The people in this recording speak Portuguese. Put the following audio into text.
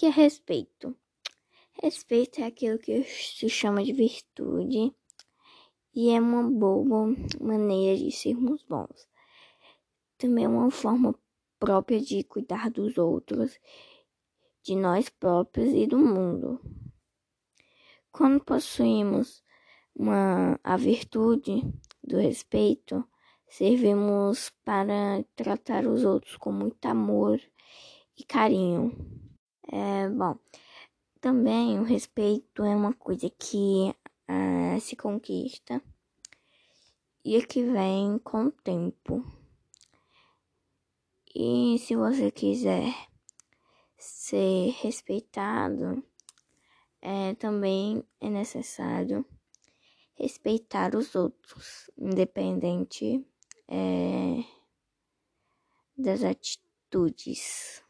que é respeito? Respeito é aquilo que se chama de virtude e é uma boa maneira de sermos bons. Também é uma forma própria de cuidar dos outros, de nós próprios e do mundo. Quando possuímos uma, a virtude do respeito, servimos para tratar os outros com muito amor e carinho. É, bom, também o respeito é uma coisa que uh, se conquista e é que vem com o tempo. E se você quiser ser respeitado, é, também é necessário respeitar os outros, independente é, das atitudes.